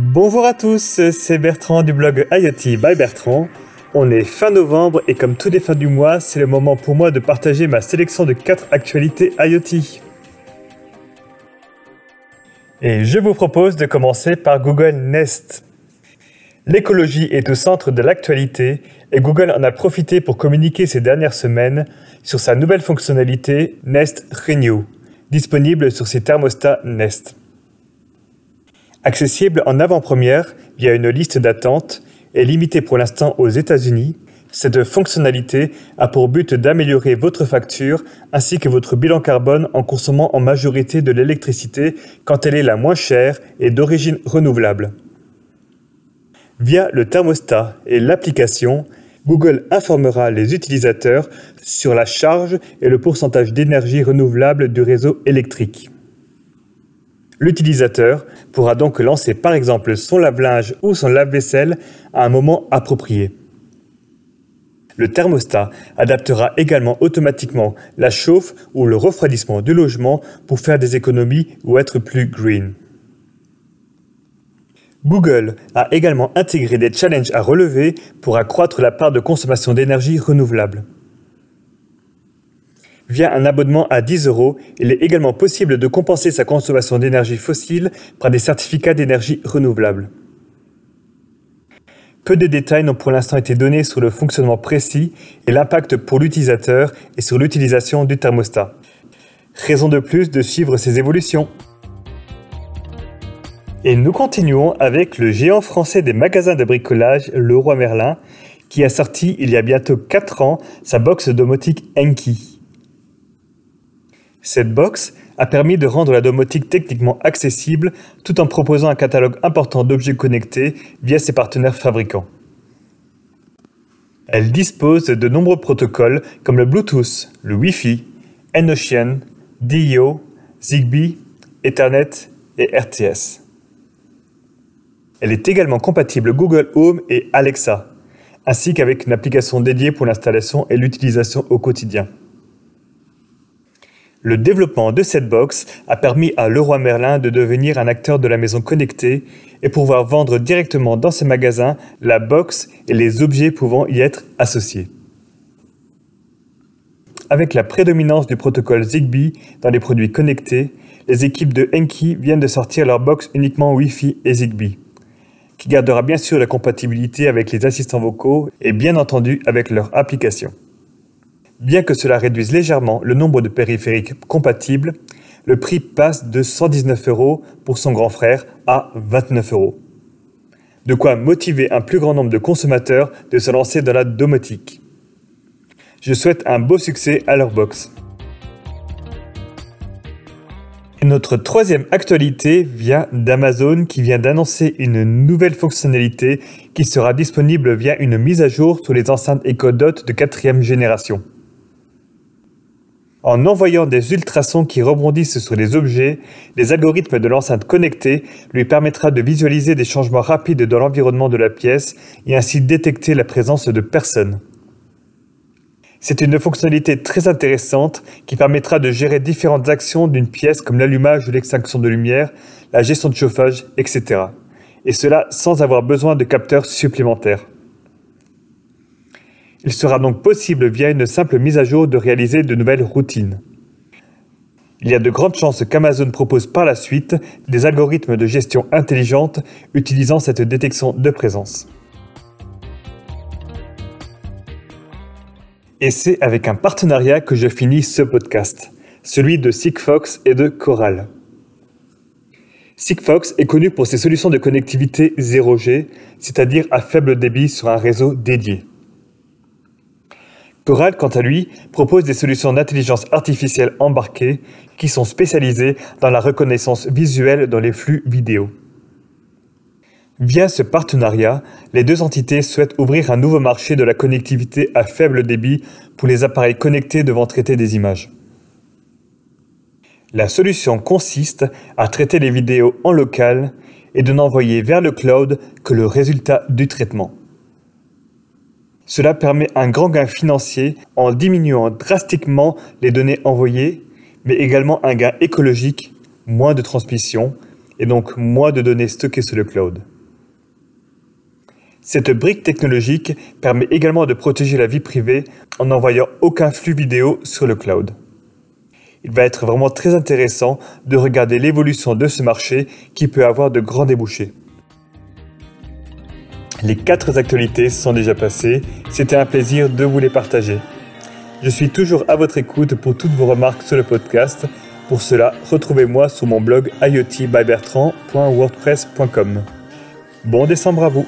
Bonjour à tous, c'est Bertrand du blog IoT by Bertrand. On est fin novembre et comme tous les fins du mois, c'est le moment pour moi de partager ma sélection de 4 actualités IoT. Et je vous propose de commencer par Google Nest. L'écologie est au centre de l'actualité et Google en a profité pour communiquer ces dernières semaines sur sa nouvelle fonctionnalité Nest Renew, disponible sur ses thermostats Nest. Accessible en avant-première via une liste d'attente et limitée pour l'instant aux États-Unis, cette fonctionnalité a pour but d'améliorer votre facture ainsi que votre bilan carbone en consommant en majorité de l'électricité quand elle est la moins chère et d'origine renouvelable. Via le thermostat et l'application, Google informera les utilisateurs sur la charge et le pourcentage d'énergie renouvelable du réseau électrique. L'utilisateur pourra donc lancer par exemple son lave-linge ou son lave-vaisselle à un moment approprié. Le thermostat adaptera également automatiquement la chauffe ou le refroidissement du logement pour faire des économies ou être plus green. Google a également intégré des challenges à relever pour accroître la part de consommation d'énergie renouvelable. Via un abonnement à 10 euros, il est également possible de compenser sa consommation d'énergie fossile par des certificats d'énergie renouvelable. Peu de détails n'ont pour l'instant été donnés sur le fonctionnement précis et l'impact pour l'utilisateur et sur l'utilisation du thermostat. Raison de plus de suivre ces évolutions. Et nous continuons avec le géant français des magasins de bricolage, Leroy Merlin, qui a sorti il y a bientôt 4 ans sa box domotique Enki. Cette box a permis de rendre la domotique techniquement accessible tout en proposant un catalogue important d'objets connectés via ses partenaires fabricants. Elle dispose de nombreux protocoles comme le Bluetooth, le Wi-Fi, N-Ocean, DIO, Zigbee, Ethernet et RTS. Elle est également compatible Google Home et Alexa, ainsi qu'avec une application dédiée pour l'installation et l'utilisation au quotidien. Le développement de cette box a permis à Leroy Merlin de devenir un acteur de la maison connectée et pouvoir vendre directement dans ses magasins la box et les objets pouvant y être associés. Avec la prédominance du protocole Zigbee dans les produits connectés, les équipes de Enki viennent de sortir leur box uniquement Wi-Fi et Zigbee, qui gardera bien sûr la compatibilité avec les assistants vocaux et bien entendu avec leur application. Bien que cela réduise légèrement le nombre de périphériques compatibles, le prix passe de 119 euros pour son grand frère à 29 euros. De quoi motiver un plus grand nombre de consommateurs de se lancer dans la domotique. Je souhaite un beau succès à leur box. notre troisième actualité vient d'Amazon qui vient d'annoncer une nouvelle fonctionnalité qui sera disponible via une mise à jour sur les enceintes Echo Dot de quatrième génération. En envoyant des ultrasons qui rebondissent sur les objets, les algorithmes de l'enceinte connectée lui permettra de visualiser des changements rapides dans l'environnement de la pièce et ainsi détecter la présence de personnes. C'est une fonctionnalité très intéressante qui permettra de gérer différentes actions d'une pièce comme l'allumage ou l'extinction de lumière, la gestion de chauffage, etc. Et cela sans avoir besoin de capteurs supplémentaires. Il sera donc possible via une simple mise à jour de réaliser de nouvelles routines. Il y a de grandes chances qu'Amazon propose par la suite des algorithmes de gestion intelligente utilisant cette détection de présence. Et c'est avec un partenariat que je finis ce podcast, celui de Sigfox et de Coral. Sigfox est connu pour ses solutions de connectivité 0G, c'est-à-dire à faible débit sur un réseau dédié. Coral, quant à lui, propose des solutions d'intelligence artificielle embarquées qui sont spécialisées dans la reconnaissance visuelle dans les flux vidéo. Via ce partenariat, les deux entités souhaitent ouvrir un nouveau marché de la connectivité à faible débit pour les appareils connectés devant traiter des images. La solution consiste à traiter les vidéos en local et de n'envoyer vers le cloud que le résultat du traitement. Cela permet un grand gain financier en diminuant drastiquement les données envoyées, mais également un gain écologique, moins de transmission et donc moins de données stockées sur le cloud. Cette brique technologique permet également de protéger la vie privée en n'envoyant aucun flux vidéo sur le cloud. Il va être vraiment très intéressant de regarder l'évolution de ce marché qui peut avoir de grands débouchés. Les quatre actualités sont déjà passées, c'était un plaisir de vous les partager. Je suis toujours à votre écoute pour toutes vos remarques sur le podcast. Pour cela, retrouvez-moi sur mon blog iotbybertrand.wordpress.com. Bon décembre à vous